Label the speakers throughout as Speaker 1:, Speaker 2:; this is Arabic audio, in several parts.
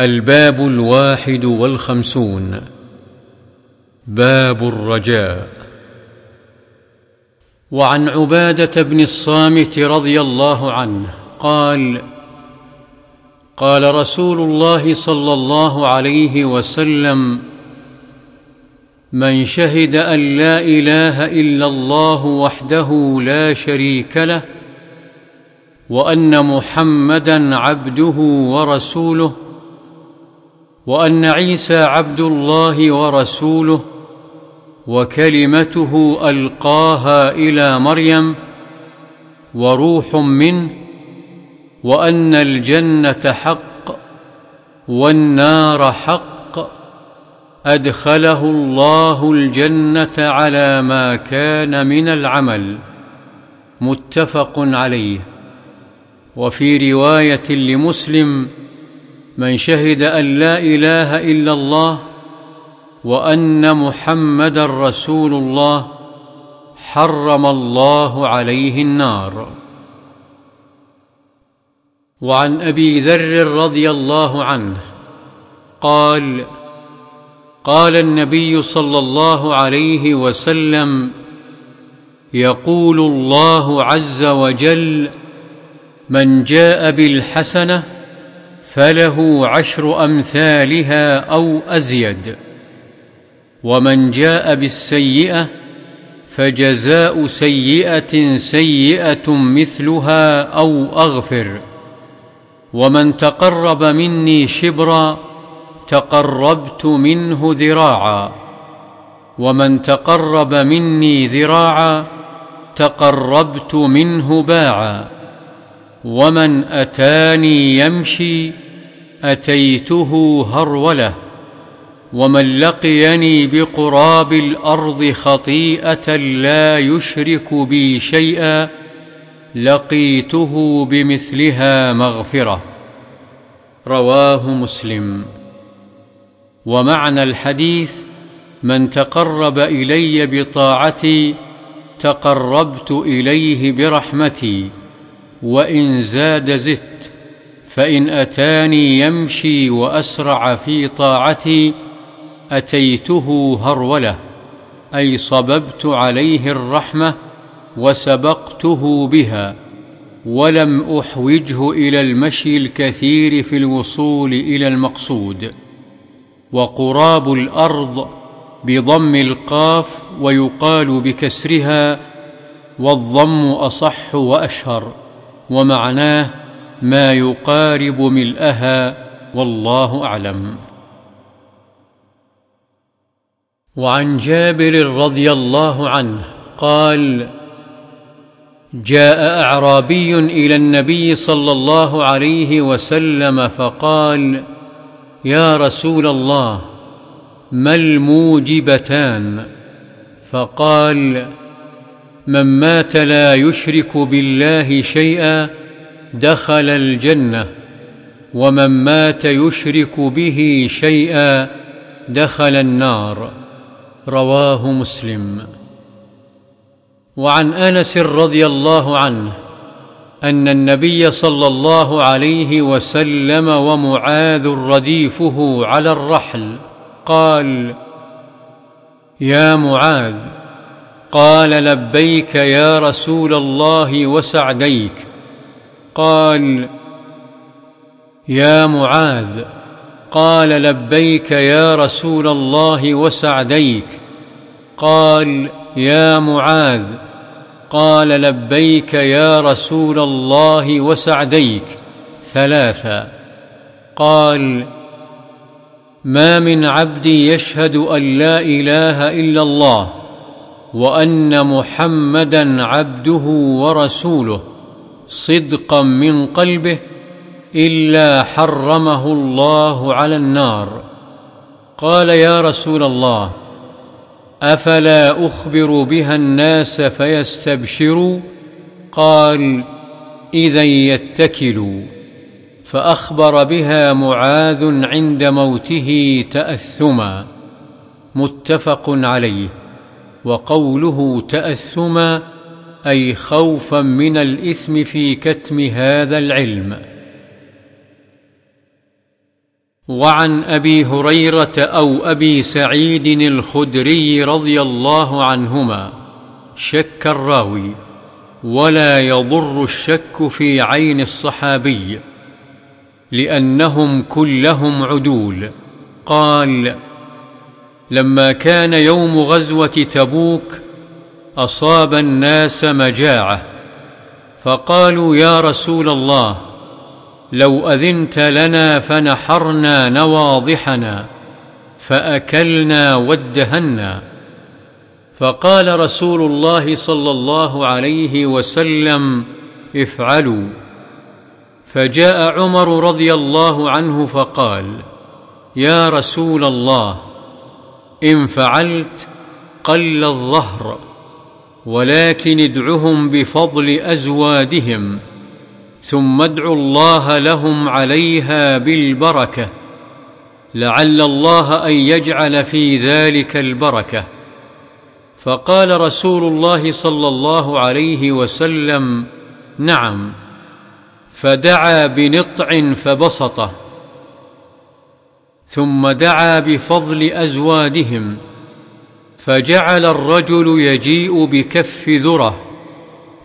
Speaker 1: الباب الواحد والخمسون. باب الرجاء. وعن عبادة بن الصامت رضي الله عنه قال قال رسول الله صلى الله عليه وسلم من شهد أن لا إله إلا الله وحده لا شريك له وأن محمدا عبده ورسوله وأن عيسى عبد الله ورسوله وكلمته ألقاها إلى مريم وروح منه وأن الجنة حق والنار حق أدخله الله الجنة على ما كان من العمل متفق عليه. وفي رواية لمسلم من شهد أن لا إله إلا الله وأن محمدا رسول الله حرم الله عليه النار. وعن أبي ذر رضي الله عنه قال قال النبي صلى الله عليه وسلم يقول الله عز وجل من جاء بالحسنة فله عشر أمثالها أو أزيد. ومن جاء بالسيئة فجزاء سيئة سيئة مثلها أو أغفر. ومن تقرب مني شبرا تقربت منه ذراعا. ومن تقرب مني ذراعا تقربت منه باعا. ومن أتاني يمشي أتيته هرولة ومن لقيني بقراب الأرض خطيئة لا يشرك بي شيئا لقيته بمثلها مغفرة. رواه مسلم. ومعنى الحديث من تقرب إلي بطاعتي تقربت إليه برحمتي. وإن زاد زدت فإن أتاني يمشي وأسرع في طاعتي أتيته هرولة أي صببت عليه الرحمة وسبقته بها ولم أحوجه إلى المشي الكثير في الوصول إلى المقصود. وقراب الأرض بضم القاف ويقال بكسرها والضم أصح وأشهر. ومعناه ما يقارب ملئها والله أعلم. وعن جابر رضي الله عنه قال جاء أعرابي إلى النبي صلى الله عليه وسلم فقال يا رسول الله ما الموجبتان؟ فقال من مات لا يشرك بالله شيئا دخل الجنة ومن مات يشرك به شيئا دخل النار. رواه مسلم. وعن أنس رضي الله عنه أن النبي صلى الله عليه وسلم ومعاذ رديفه على الرحل قال يا معاذ قال لبيك يا رسول الله وسعديك. قال يا معاذ. قال لبيك يا رسول الله وسعديك. قال يا معاذ. قال لبيك يا رسول الله وسعديك. ثلاثا قال ما من عبد يشهد أن لا إله إلا الله. وأن محمدا عبده ورسوله صدقا من قلبه إلا حرمه الله على النار. قال يا رسول الله أفلا أخبر بها الناس فيستبشروا؟ قال اذا يتكلوا. فأخبر بها معاذ عند موته تأثما. متفق عليه. وقوله تأثما أي خوفا من الإثم في كتم هذا العلم. وعن أبي هريرة أو أبي سعيد الخدري رضي الله عنهما شك الراوي ولا يضر الشك في عين الصحابي لأنهم كلهم عدول. قال لما كان يوم غزوة تبوك أصاب الناس مجاعة فقالوا يا رسول الله لو أذنت لنا فنحرنا نواضحنا فأكلنا وادهنا. فقال رسول الله صلى الله عليه وسلم افعلوا. فجاء عمر رضي الله عنه فقال يا رسول الله إن فعلت قل الظهر ولكن ادعهم بفضل أزوادهم ثم ادعوا الله لهم عليها بالبركة لعل الله أن يجعل في ذلك البركة. فقال رسول الله صلى الله عليه وسلم نعم. فدعا بنطع فبسطه. ثم دعا بفضل أزوادهم فجعل الرجل يجيء بكف ذرة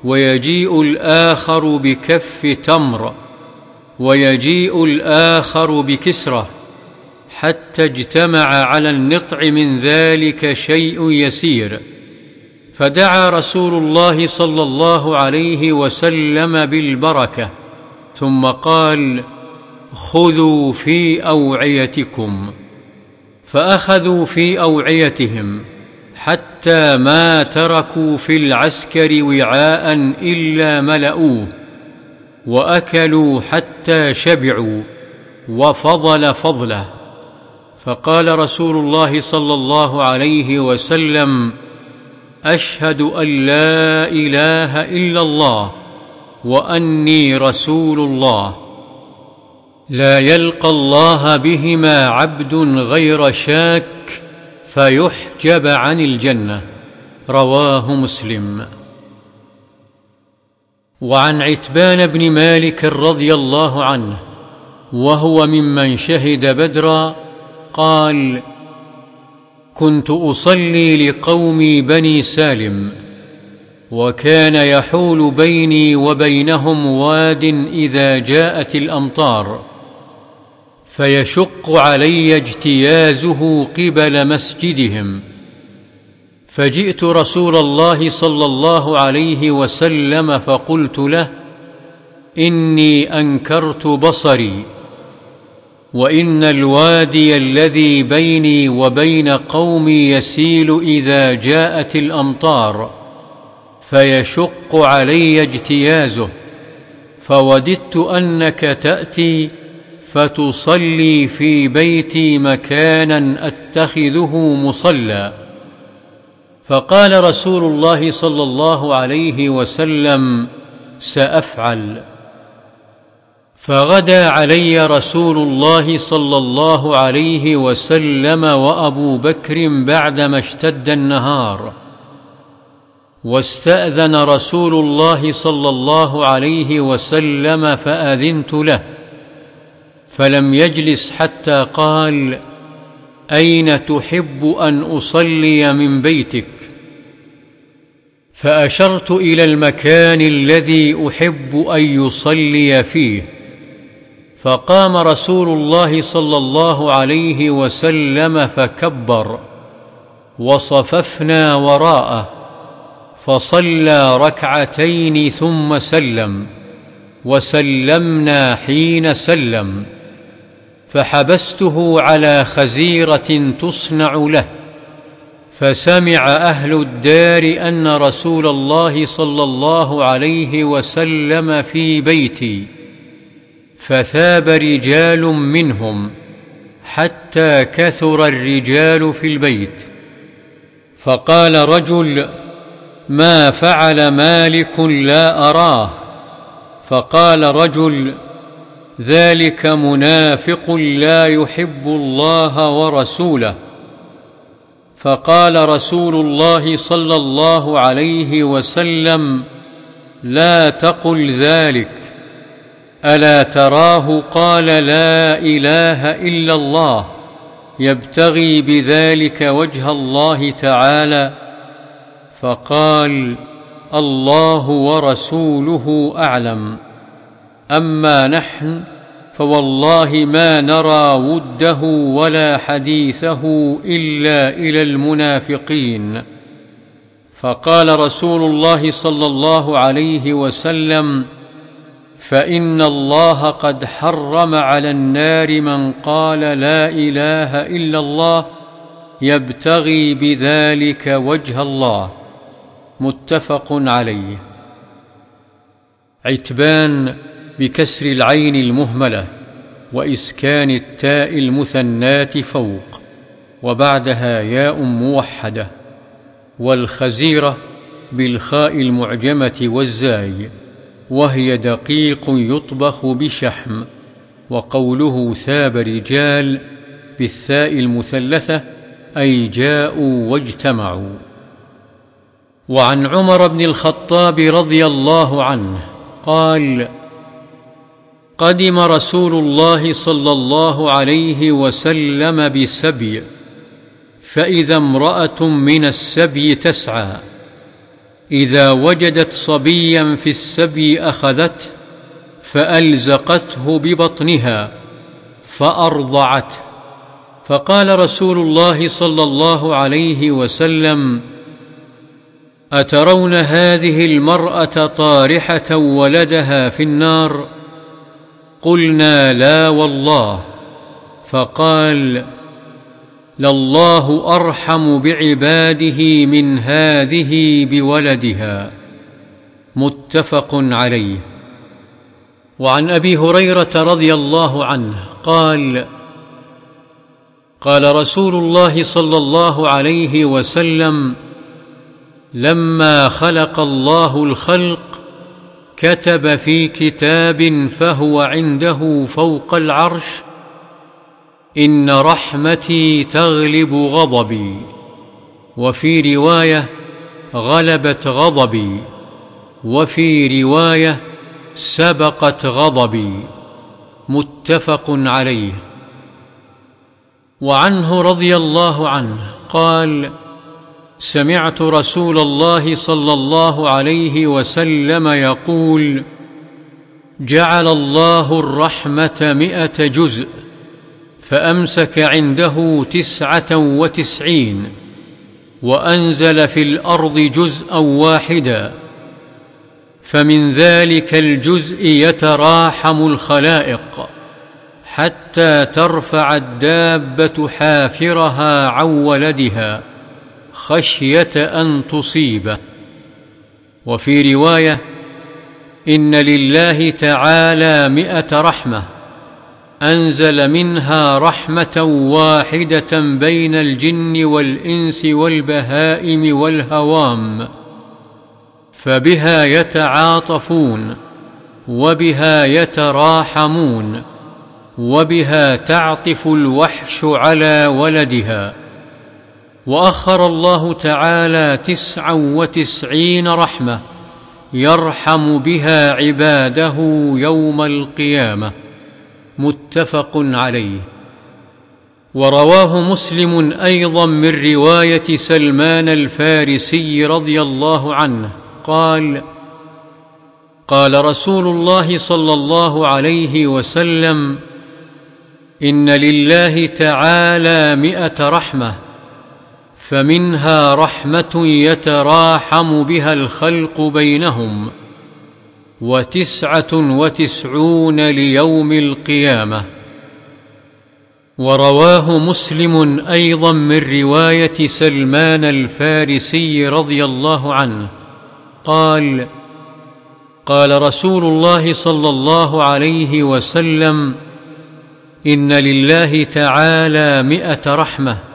Speaker 1: ويجيء الآخر بكف تمر ويجيء الآخر بكسرة حتى اجتمع على النطع من ذلك شيء يسير. فدعا رسول الله صلى الله عليه وسلم بالبركة ثم قال خذوا في اوعيتكم فاخذوا في اوعيتهم حتى ما تركوا في العسكر وعاء الا ملؤوه واكلوا حتى شبعوا وفضل فضله. فقال رسول الله صلى الله عليه وسلم اشهد ان لا اله الا الله واني رسول الله. لا يلقى الله بهما عبد غير شاك فيحجب عن الجنة. رواه مسلم. وعن عتبان بن مالك رضي الله عنه وهو ممن شهد بدرا قال كنت أصلي لقومي بني سالم وكان يحول بيني وبينهم واد إذا جاءت الأمطار. فيشق علي اجتيازه قبل مسجدهم. فجئت رسول الله صلى الله عليه وسلم فقلت له إني أنكرت بصري وإن الوادي الذي بيني وبين قومي يسيل إذا جاءت الأمطار فيشق علي اجتيازه فوددت أنك تأتي فتصلي في بيتي مكانا أتخذه مصلى. فقال رسول الله صلى الله عليه وسلم سأفعل. فغدا علي رسول الله صلى الله عليه وسلم وأبو بكر بعدما اشتد النهار. واستأذن رسول الله صلى الله عليه وسلم فأذنت له. فلم يجلس حتى قال أين تحب أن أصلي من بيتك؟ فأشرت إلى المكان الذي أحب أن يصلي فيه. فقام رسول الله صلى الله عليه وسلم فكبر وصففنا وراءه فصلى ركعتين ثم سلم وسلمنا حين سلم. فحبسته على خزيرة تصنع له فسمع أهل الدار أن رسول الله صلى الله عليه وسلم في بيتي فثاب رجال منهم حتى كثر الرجال في البيت فقال رجل ما فعل مالك لا أراه؟ فقال رجل ذلك منافق لا يحب الله ورسوله. فقال رسول الله صلى الله عليه وسلم لا تقل ذلك. ألا تراه قال لا إله إلا الله. يبتغي بذلك وجه الله تعالى. فقال الله ورسوله أعلم. أما نحن فوالله ما نرى وده ولا حديثه إلا إلى المنافقين. فقال رسول الله صلى الله عليه وسلم فإن الله قد حرم على النار من قال لا إله إلا الله يبتغي بذلك وجه الله. متفق عليه. عتبان بكسر العين المهملة وإسكان التاء المثنات فوق وبعدها ياء موحدة والخزيرة بالخاء المعجمة والزاي وهي دقيق يطبخ بشحم وقوله ثاب رجال بالثاء المثلثة أي جاءوا واجتمعوا. وعن عمر بن الخطاب رضي الله عنه قال قدم رسول الله صلى الله عليه وسلم بسبي فإذا امرأة من السبي تسعى. إذا وجدت صبيا في السبي أخذته فألزقته ببطنها فأرضعته. فقال رسول الله صلى الله عليه وسلم أترون هذه المرأة طارحة ولدها في النار؟ قلنا لا والله. فقال لله أرحم بعباده من هذه بولدها. متفق عليه. وعن أبي هريرة رضي الله عنه قال قال رسول الله صلى الله عليه وسلم لما خلق الله الخلق كتب في كتاب فهو عنده فوق العرش إن رحمتي تغلب غضبي وفي رواية غلبت غضبي وفي رواية سبقت غضبي متفق عليه. وعنه رضي الله عنه قال سمعت رسول الله صلى الله عليه وسلم يقول جعل الله الرحمة مائه جزء فأمسك عنده تسعة وتسعين وأنزل في الأرض جزءا واحدا فمن ذلك الجزء يتراحم الخلائق حتى ترفع الدابة حافرها عن ولدها. خشية أن تصيبه. وفي رواية إن لله تعالى مائه رحمة أنزل منها رحمة واحدة بين الجن والإنس والبهائم والهوام فبها يتعاطفون وبها يتراحمون وبها تعطف الوحش على ولدها. وأخر الله تعالى تسعا وتسعين رحمة يرحم بها عباده يوم القيامة. متفق عليه. ورواه مسلم أيضا من رواية سلمان الفارسي رضي الله عنه. قال قال رسول الله صلى الله عليه وسلم إن لله تعالى مائه رحمة فمنها رحمة يتراحم بها الخلق بينهم وتسعة وتسعون ليوم القيامة. ورواه مسلم أيضا من رواية سلمان الفارسي رضي الله عنه قال قال رسول الله صلى الله عليه وسلم إن لله تعالى مائه رحمة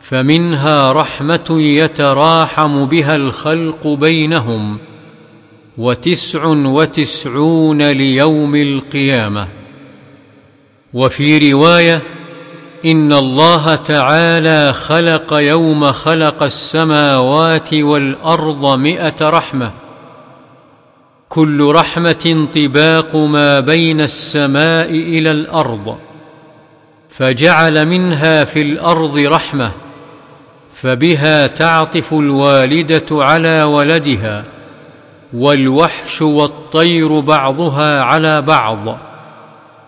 Speaker 1: فمنها رحمة يتراحم بها الخلق بينهم وتسع وتسعون ليوم القيامة. وفي رواية إن الله تعالى خلق يوم خلق السماوات والأرض مائه رحمة. كل رحمة طباق ما بين السماء إلى الأرض فجعل منها في الأرض رحمة. فبها تعطف الوالدة على ولدها والوحش والطير بعضها على بعض.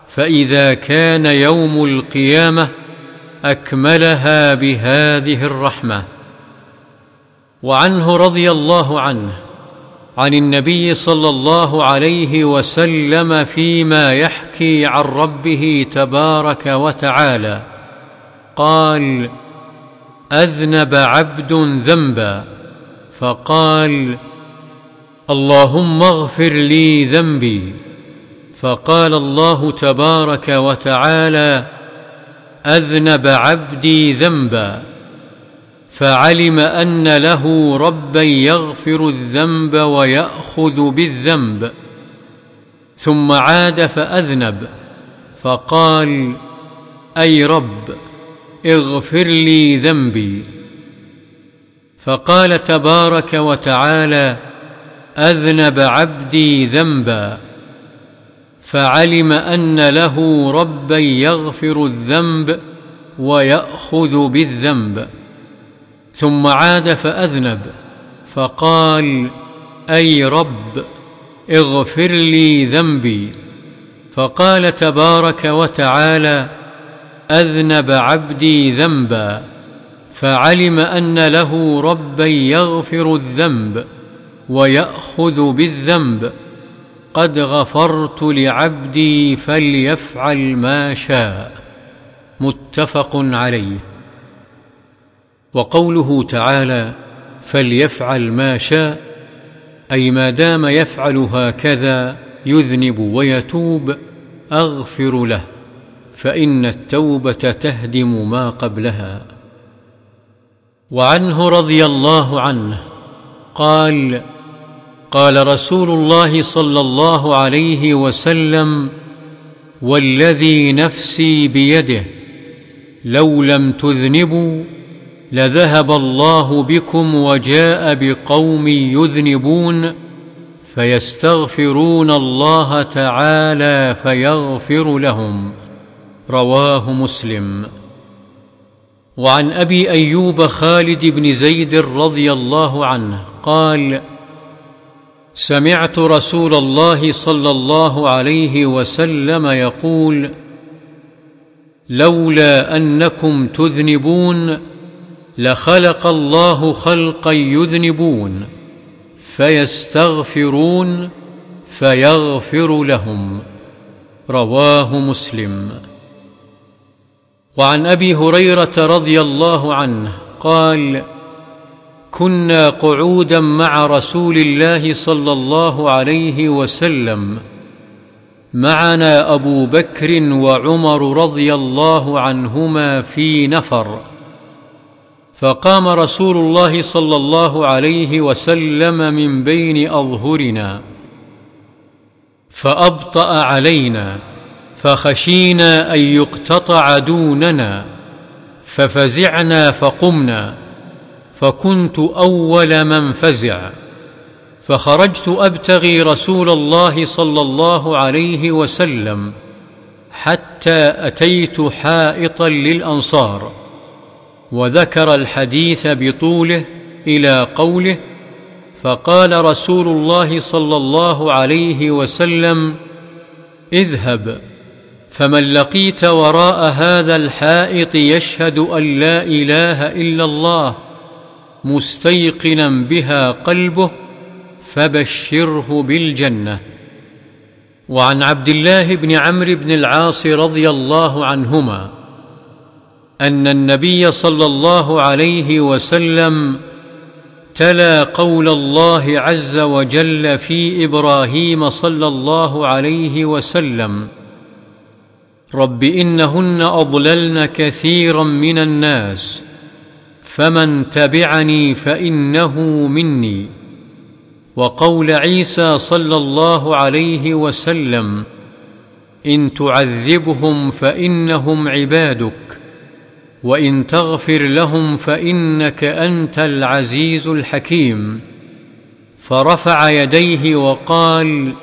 Speaker 1: فإذا كان يوم القيامة أكملها بهذه الرحمة. وعنه رضي الله عنه عن النبي صلى الله عليه وسلم فيما يحكي عن ربه تبارك وتعالى قال أذنب عبد ذنبا فقال اللهم اغفر لي ذنبي. فقال الله تبارك وتعالى أذنب عبدي ذنبا. فعلم أن له ربا يغفر الذنب ويأخذ بالذنب. ثم عاد فأذنب فقال أي رب اغفر لي ذنبي. فقال تبارك وتعالى أذنب عبدي ذنبا. فعلم أن له ربا يغفر الذنب ويأخذ بالذنب. ثم عاد فأذنب فقال أي رب اغفر لي ذنبي. فقال تبارك وتعالى أذنب عبدي ذنبا فعلم أن له ربا يغفر الذنب ويأخذ بالذنب. قد غفرت لعبدي فليفعل ما شاء. متفق عليه. وقوله تعالى فليفعل ما شاء أي ما دام يفعل هكذا يذنب ويتوب أغفر له. فإن التوبة تهدم ما قبلها. وعنه رضي الله عنه قال قال رسول الله صلى الله عليه وسلم والذي نفسي بيده لو لم تذنبوا لذهب الله بكم وجاء بقوم يذنبون فيستغفرون الله تعالى فيغفر لهم. رواه مسلم. وعن أبي أيوب خالد بن زيد رضي الله عنه قال سمعت رسول الله صلى الله عليه وسلم يقول لولا أنكم تذنبون لخلق الله خلقا يذنبون فيستغفرون فيغفر لهم. رواه مسلم. وعن أبي هريرة رضي الله عنه قال كنا قعودا مع رسول الله صلى الله عليه وسلم. معنا أبو بكر وعمر رضي الله عنهما في نفر. فقام رسول الله صلى الله عليه وسلم من بين أظهرنا. فأبطأ علينا. فخشينا أن يقتطع دوننا ففزعنا فقمنا فكنت أول من فزع فخرجت أبتغي رسول الله صلى الله عليه وسلم حتى أتيت حائطا للأنصار وذكر الحديث بطوله إلى قوله فقال رسول الله صلى الله عليه وسلم اذهب. فمن لقيت وراء هذا الحائط يشهد أن لا إله إلا الله مستيقنا بها قلبه فبشره بالجنة. وعن عبد الله بن عمرو بن العاص رضي الله عنهما أن النبي صلى الله عليه وسلم تلا قول الله عز وجل في إبراهيم صلى الله عليه وسلم رب إنهن أضللن كثيرا من الناس فمن تبعني فإنه مني. وقول عيسى صلى الله عليه وسلم إن تعذبهم فإنهم عبادك وإن تغفر لهم فإنك أنت العزيز الحكيم. فرفع يديه وقال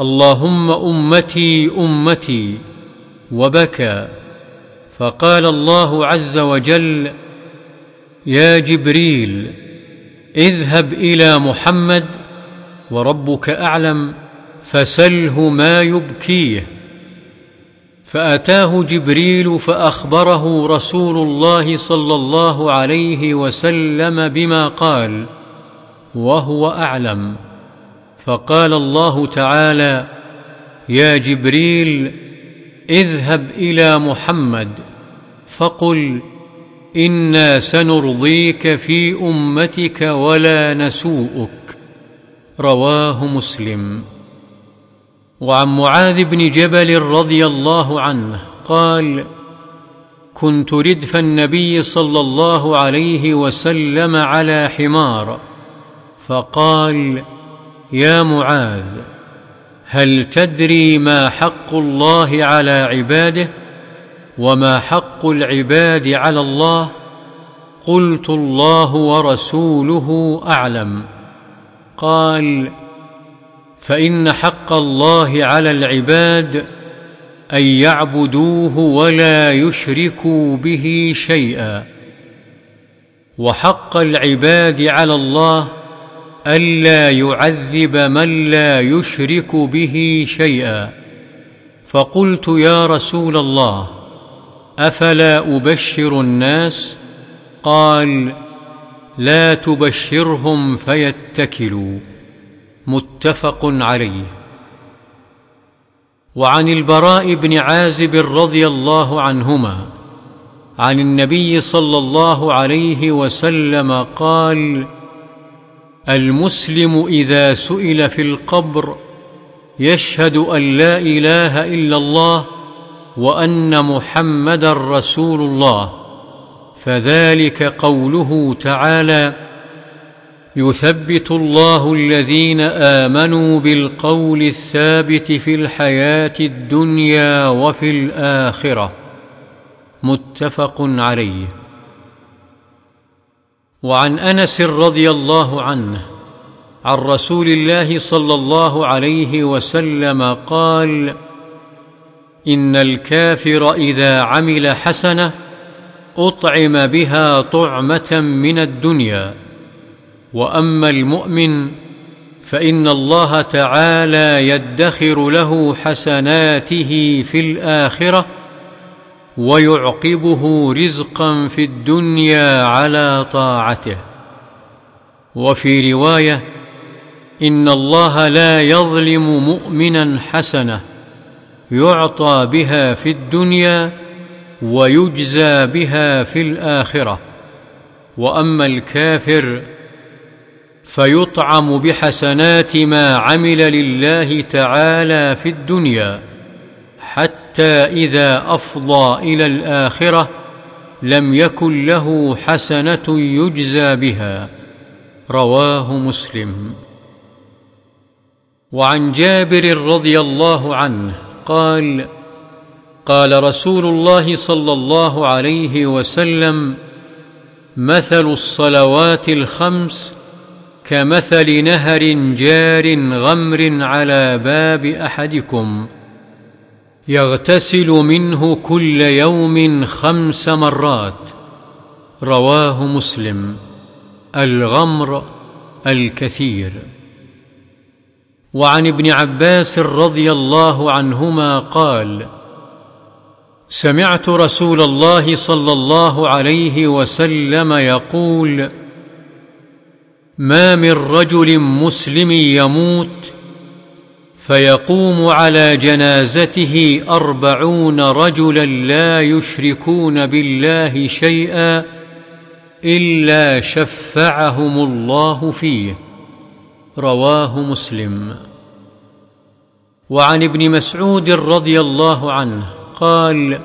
Speaker 1: اللهم أمتي أمتي. وبكى. فقال الله عز وجل يا جبريل اذهب إلى محمد وربك أعلم فسله ما يبكيه. فأتاه جبريل فأخبره رسول الله صلى الله عليه وسلم بما قال وهو أعلم. فقال الله تعالى يا جبريل اذهب إلى محمد فقل إنا سنرضيك في أمتك ولا نسوءك. رواه مسلم. وعن معاذ بن جبل رضي الله عنه قال كنت ردف النبي صلى الله عليه وسلم على حمار فقال يا معاذ هل تدري ما حق الله على عباده وما حق العباد على الله؟ قلت الله ورسوله أعلم. قال فإن حق الله على العباد أن يعبدوه ولا يشركوا به شيئا. وحق العباد على الله ألا يعذب من لا يشرك به شيئا. فقلت يا رسول الله أفلا أبشر الناس؟ قال لا تبشرهم فيتكلوا. متفق عليه. وعن البراء بن عازب رضي الله عنهما عن النبي صلى الله عليه وسلم قال المسلم إذا سئل في القبر يشهد أن لا إله إلا الله وأن محمدا رسول الله فذلك قوله تعالى يثبت الله الذين آمنوا بالقول الثابت في الحياة الدنيا وفي الآخرة. متفق عليه. وعن أنس رضي الله عنه عن رسول الله صلى الله عليه وسلم قال إن الكافر إذا عمل حسنة أطعم بها طعمة من الدنيا وأما المؤمن فإن الله تعالى يدخر له حسناته في الآخرة ويعقبه رزقا في الدنيا على طاعته. وفي رواية إن الله لا يظلم مؤمنا حسنة يعطى بها في الدنيا ويجزى بها في الآخرة. وأما الكافر فيطعم بحسنات ما عمل لله تعالى في الدنيا حتى إذا أفضى إلى الآخرة لم يكن له حسنة يجزى بها. رواه مسلم. وعن جابر رضي الله عنه قال قال رسول الله صلى الله عليه وسلم مثل الصلوات الخمس كمثل نهر جار غمر على باب أحدكم. يغتسل منه كل يوم خمس مرات. رواه مسلم. الغمر الكثير. وعن ابن عباس رضي الله عنهما قال سمعت رسول الله صلى الله عليه وسلم يقول ما من رجل مسلم يموت فيقوم على جنازته أربعون رجلا لا يشركون بالله شيئا إلا شفعهم الله فيه. رواه مسلم. وعن ابن مسعود رضي الله عنه قال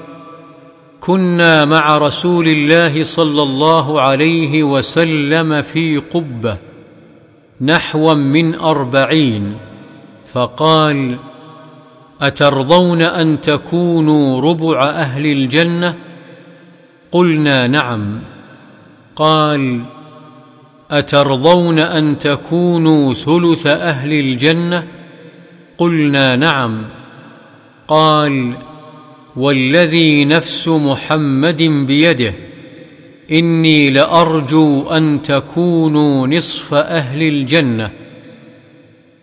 Speaker 1: كنا مع رسول الله صلى الله عليه وسلم في قبة نحوا من أربعين فقال أترضون أن تكونوا ربع أهل الجنة؟ قلنا نعم. قال أترضون أن تكونوا ثلث أهل الجنة؟ قلنا نعم. قال والذي نفس محمد بيده إني لأرجو أن تكونوا نصف أهل الجنة.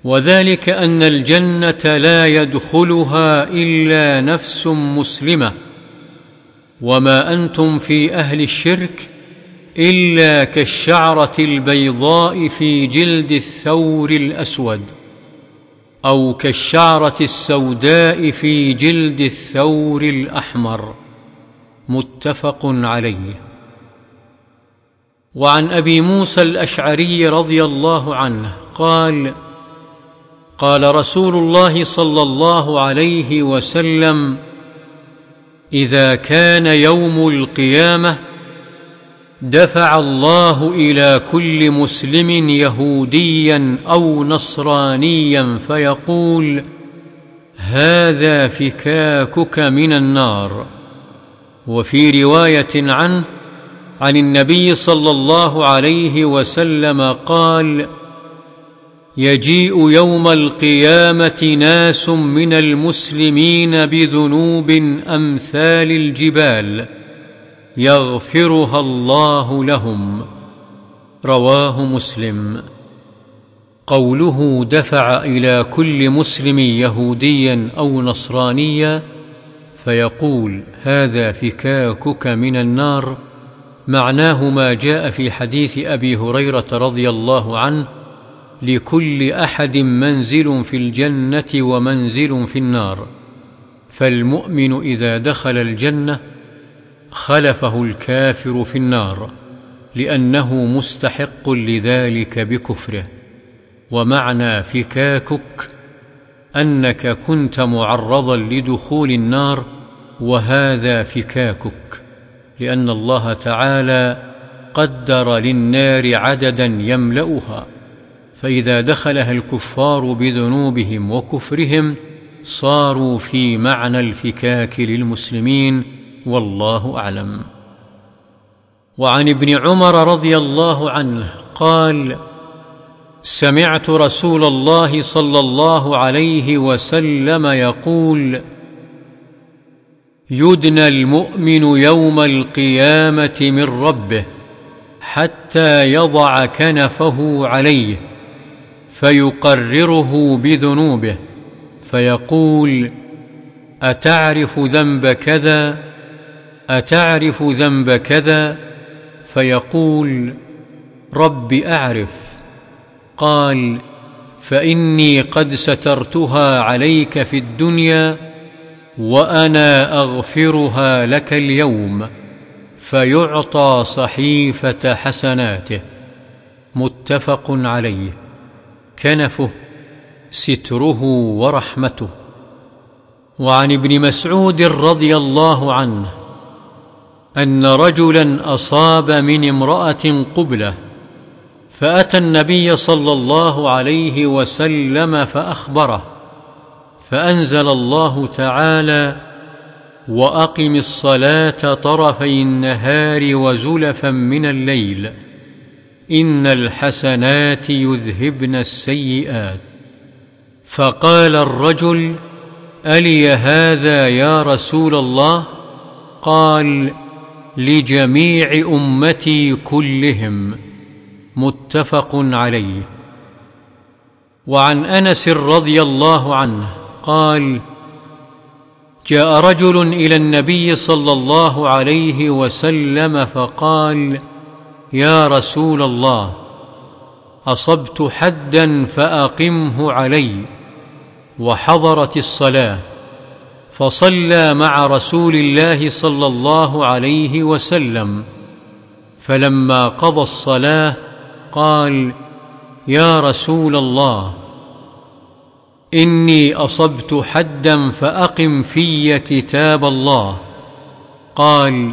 Speaker 1: وذلك أن الجنة لا يدخلها إلا نفس مسلمة. وما أنتم في أهل الشرك إلا كالشعرة البيضاء في جلد الثور الأسود أو كالشعرة السوداء في جلد الثور الأحمر. متفق عليه. وعن أبي موسى الأشعري رضي الله عنه قال قال رسول الله صلى الله عليه وسلم إذا كان يوم القيامة دفع الله إلى كل مسلم يهوديا أو نصرانيا فيقول هذا فكاكك من النار وفي رواية عنه عن النبي صلى الله عليه وسلم قال يجيء يوم القيامة ناس من المسلمين بذنوب أمثال الجبال يغفرها الله لهم. رواه مسلم. قوله دفع إلى كل مسلم يهوديا أو نصرانيا فيقول هذا فكاكك من النار. معناه ما جاء في حديث أبي هريرة رضي الله عنه لكل أحد منزل في الجنة ومنزل في النار. فالمؤمن إذا دخل الجنة خلفه الكافر في النار لأنه مستحق لذلك بكفره. ومعنى فكاكك أنك كنت معرضا لدخول النار وهذا فكاكك لأن الله تعالى قدر للنار عددا يملأها. فإذا دخلها الكفار بذنوبهم وكفرهم صاروا في معنى الفكاك للمسلمين والله أعلم. وعن ابن عمر رضي الله عنه قال سمعت رسول الله صلى الله عليه وسلم يقول يدنى المؤمن يوم القيامة من ربه حتى يضع كنفه عليه. فيقرره بذنوبه فيقول أتعرف ذنب كذا؟ أتعرف ذنب كذا؟ فيقول رب أعرف. قال فإني قد سترتها عليك في الدنيا وأنا أغفرها لك اليوم فيعطى صحيفة حسناته. متفق عليه. كنفه ستره ورحمته. وعن ابن مسعود رضي الله عنه أن رجلا أصاب من امرأة قبلة فأتى النبي صلى الله عليه وسلم فأخبره فأنزل الله تعالى وأقم الصلاة طرفي النهار وزلفا من الليل إن الحسنات يذهبن السيئات. فقال الرجل ألي هذا يا رسول الله؟ قال لجميع أمتي كلهم. متفق عليه. وعن أنس رضي الله عنه قال جاء رجل إلى النبي صلى الله عليه وسلم فقال يا رسول الله أصبت حدا فأقمه علي وحضرت الصلاة فصلى مع رسول الله صلى الله عليه وسلم فلما قضى الصلاة قال يا رسول الله إني أصبت حدا فأقم في كتاب الله. قال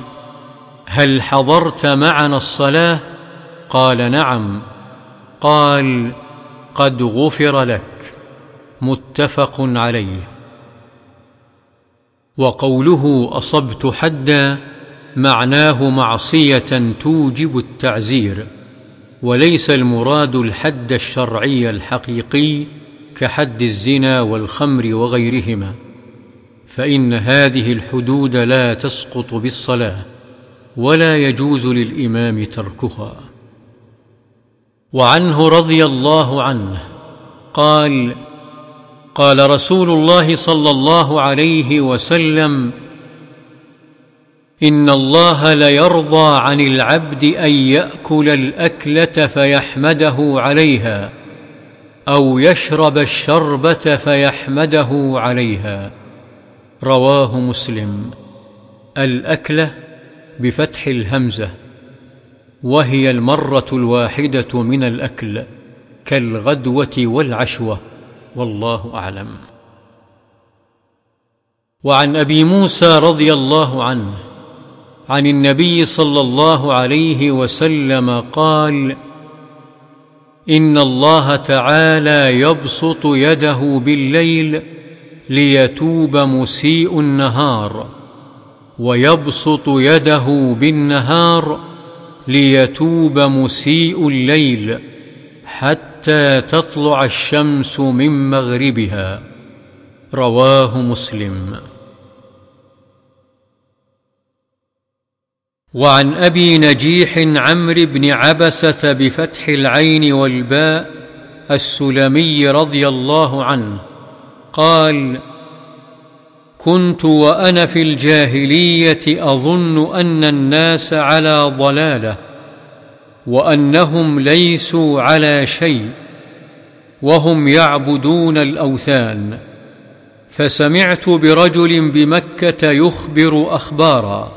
Speaker 1: هل حضرت معنا الصلاة؟ قال نعم. قال قد غفر لك. متفق عليه. وقوله أصبت حدا معناه معصية توجب التعزير وليس المراد الحد الشرعي الحقيقي كحد الزنا والخمر وغيرهما فإن هذه الحدود لا تسقط بالصلاة. ولا يجوز للإمام تركها. وعنه رضي الله عنه قال قال رسول الله صلى الله عليه وسلم إن الله ليرضى عن العبد أن يأكل الأكلة فيحمده عليها أو يشرب الشربة فيحمده عليها. رواه مسلم. الأكلة بفتح الهمزة وهي المرة الواحدة من الأكل كالغدوة والعشوة والله أعلم. وعن أبي موسى رضي الله عنه عن النبي صلى الله عليه وسلم قال إن الله تعالى يبسط يده بالليل ليتوب مسيء النهار. ويبسط يده بالنهار ليتوب مسيء الليل حتى تطلع الشمس من مغربها. رواه مسلم. وعن أبي نجيح عمرو بن عبسة بفتح العين والباء السلمي رضي الله عنه قال كنت وأنا في الجاهلية أظن أن الناس على ضلالة وأنهم ليسوا على شيء وهم يعبدون الأوثان. فسمعت برجل بمكة يخبر أخبارا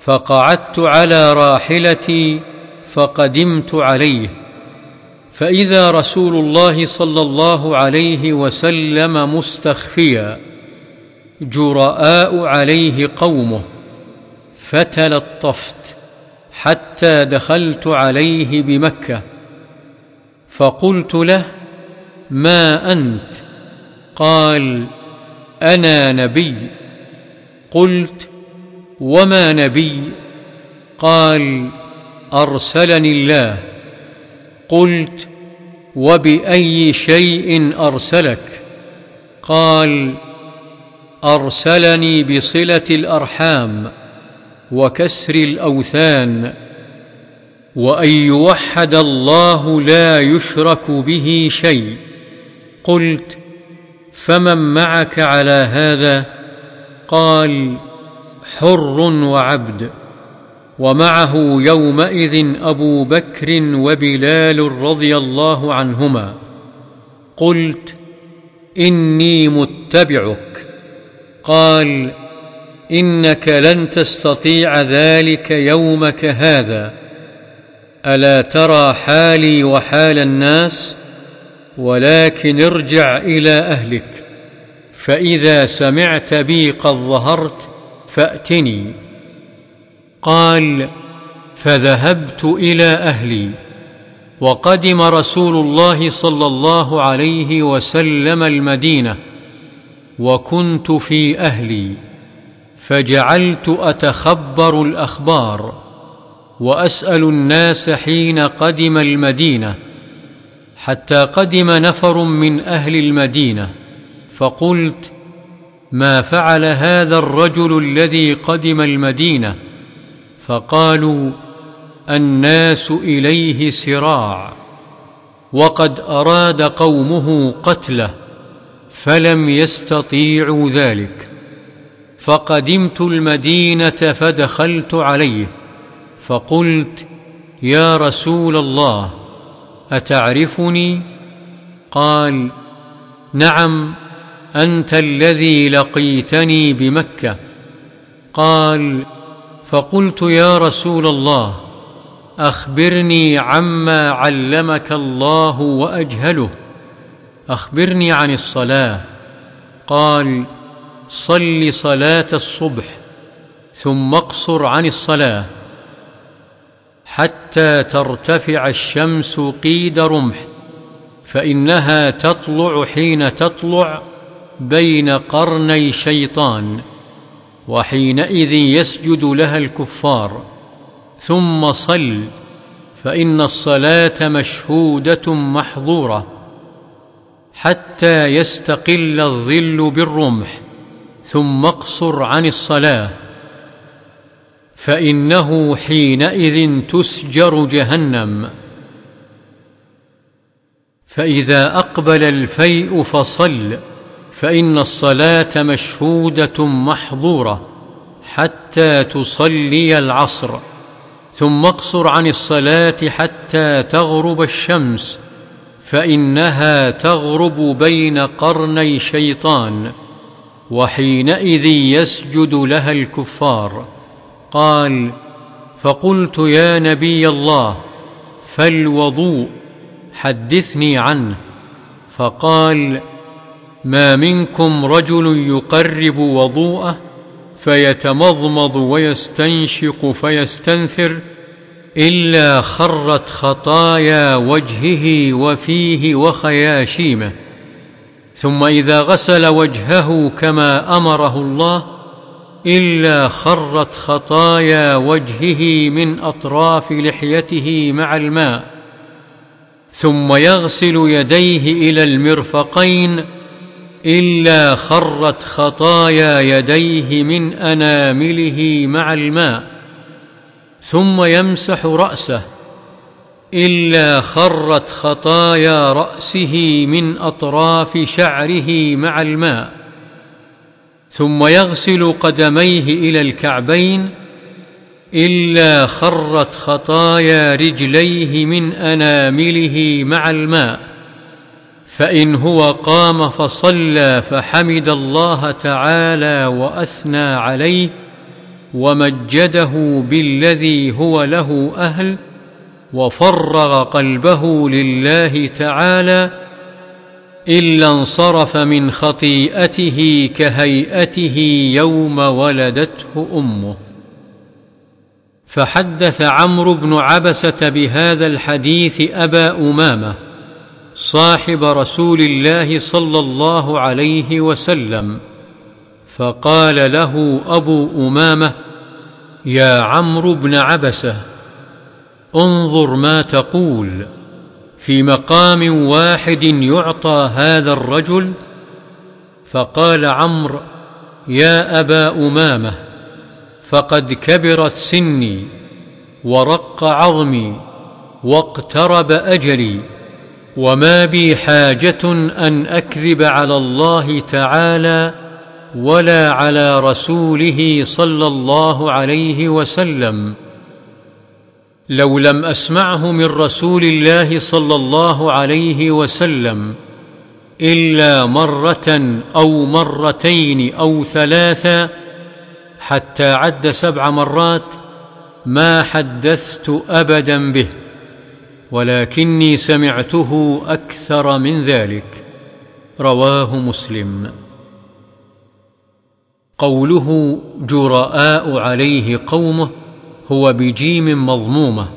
Speaker 1: فقعدت على راحلتي فقدمت عليه. فإذا رسول الله صلى الله عليه وسلم مستخفيا جراء عليه قومه فتلطفت حتى دخلت عليه بمكه فقلت له ما أنت؟ قال أنا نبي. قلت وما نبي؟ قال ارسلني الله. قلت وباي شيء ارسلك؟ قال أرسلني بصلة الأرحام وكسر الأوثان وأن يوحد الله لا يشرك به شيء. قلت فمن معك على هذا؟ قال حر وعبد. ومعه يومئذ أبو بكر وبلال رضي الله عنهما. قلت إني متبعك. قال إنك لن تستطيع ذلك يومك هذا. ألا ترى حالي وحال الناس؟ ولكن ارجع إلى أهلك. فإذا سمعت بي قد ظهرت فأتني. قال فذهبت إلى أهلي. وقدم رسول الله صلى الله عليه وسلم المدينة. وكنت في أهلي فجعلت أتخبر الأخبار وأسأل الناس حين قدم المدينة حتى قدم نفر من أهل المدينة فقلت ما فعل هذا الرجل الذي قدم المدينة؟ فقالوا الناس إليه سراع وقد أراد قومه قتله. فلم يستطيعوا ذلك. فقدمت المدينة فدخلت عليه. فقلت يا رسول الله أتعرفني؟ قال نعم أنت الذي لقيتني بمكة. قال فقلت يا رسول الله أخبرني عما علمك الله وأجهله. أخبرني عن الصلاة. قال صل صلاة الصبح ثم اقصر عن الصلاة حتى ترتفع الشمس قيد رمح فإنها تطلع حين تطلع بين قرني شيطان وحينئذ يسجد لها الكفار. ثم صل فإن الصلاة مشهودة محظورة. حتى يستقل الظل بالرمح ثم اقصر عن الصلاة. فإنه حينئذ تسجر جهنم. فإذا أقبل الفيء فصل فإن الصلاة مشهودة محظورة حتى تصلي العصر. ثم اقصر عن الصلاة حتى تغرب الشمس. فإنها تغرب بين قرني شيطان وحينئذ يسجد لها الكفار. قال فقلت يا نبي الله فالوضوء حدثني عنه. فقال ما منكم رجل يقرب وضوءه فيتمضمض ويستنشق فيستنثر إلا خرت خطايا وجهه وفيه وخياشيمه. ثم إذا غسل وجهه كما أمره الله إلا خرت خطايا وجهه من أطراف لحيته مع الماء. ثم يغسل يديه إلى المرفقين إلا خرت خطايا يديه من أنامله مع الماء. ثم يمسح رأسه إلا خرت خطايا رأسه من أطراف شعره مع الماء. ثم يغسل قدميه إلى الكعبين إلا خرت خطايا رجليه من أنامله مع الماء. فإن هو قام فصلى فحمد الله تعالى وأثنى عليه ومجده بالذي هو له أهل وفرغ قلبه لله تعالى إلا انصرف من خطيئته كهيئته يوم ولدته أمه. فحدث عمرو بن عبسة بهذا الحديث أبا أمامة صاحب رسول الله صلى الله عليه وسلم. فقال له أبو أمامة يا عمرو بن عبسة انظر ما تقول. في مقام واحد يعطى هذا الرجل؟ فقال عمرو يا أبا أمامة فقد كبرت سني ورق عظمي واقترب أجلي وما بي حاجة أن أكذب على الله تعالى ولا على رسوله صلى الله عليه وسلم. لو لم أسمعه من رسول الله صلى الله عليه وسلم إلا مرة أو مرتين أو ثلاثا حتى عد سبع مرات ما حدثت أبدا به ولكني سمعته أكثر من ذلك. رواه مسلم. قوله جراء عليه قومه هو بجيم مضمومة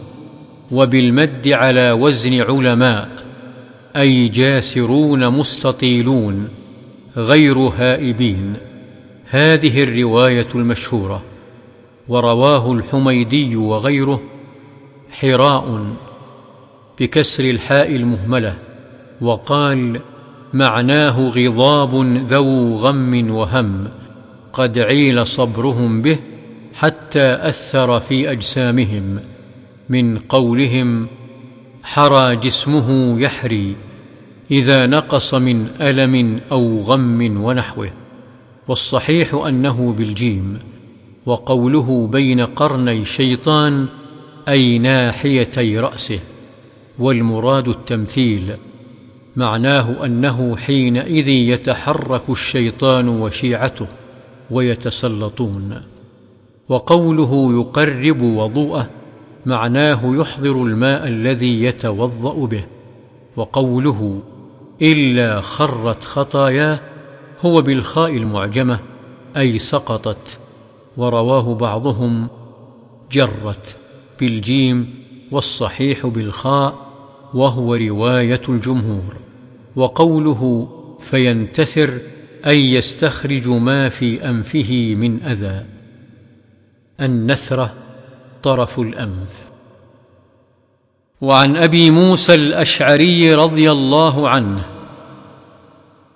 Speaker 1: وبالمد على وزن علماء أي جاسرون مستطيلون غير هائبين. هذه الرواية المشهورة ورواه الحميدي وغيره حراء بكسر الحاء المهملة وقال معناه غضاب ذو غم وهم. قد عيل صبرهم به حتى أثر في أجسامهم من قولهم حرى جسمه يحري إذا نقص من ألم أو غم ونحوه والصحيح أنه بالجيم وقوله بين قرني شيطان أي ناحيتي رأسه والمراد التمثيل معناه أنه حينئذ يتحرك الشيطان وشيعته. ويتسلطون. وقوله يقرب وضوءه معناه يحضر الماء الذي يتوضأ به. وقوله إلا خرت خطاياه هو بالخاء المعجمة أي سقطت. ورواه بعضهم جرت بالجيم والصحيح بالخاء وهو رواية الجمهور. وقوله فينتثر اي يستخرج ما في أنفه من أذى. النثرة طرف الأنف. وعن أبي موسى الأشعري رضي الله عنه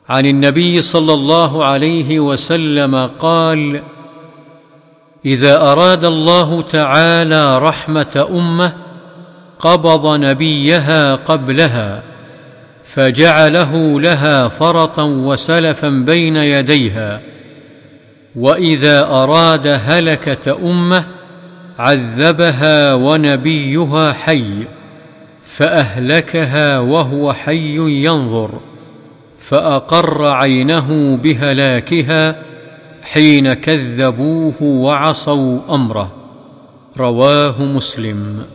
Speaker 1: عن النبي صلى الله عليه وسلم قال إذا أراد الله تعالى رحمة أمة قبض نبيها قبلها فجعله لها فرطا وسلفا بين يديها. وإذا أراد هلكة أمه عذبها ونبيها حي فأهلكها وهو حي ينظر فأقر عينه بهلاكها حين كذبوه وعصوا أمره. رواه مسلم.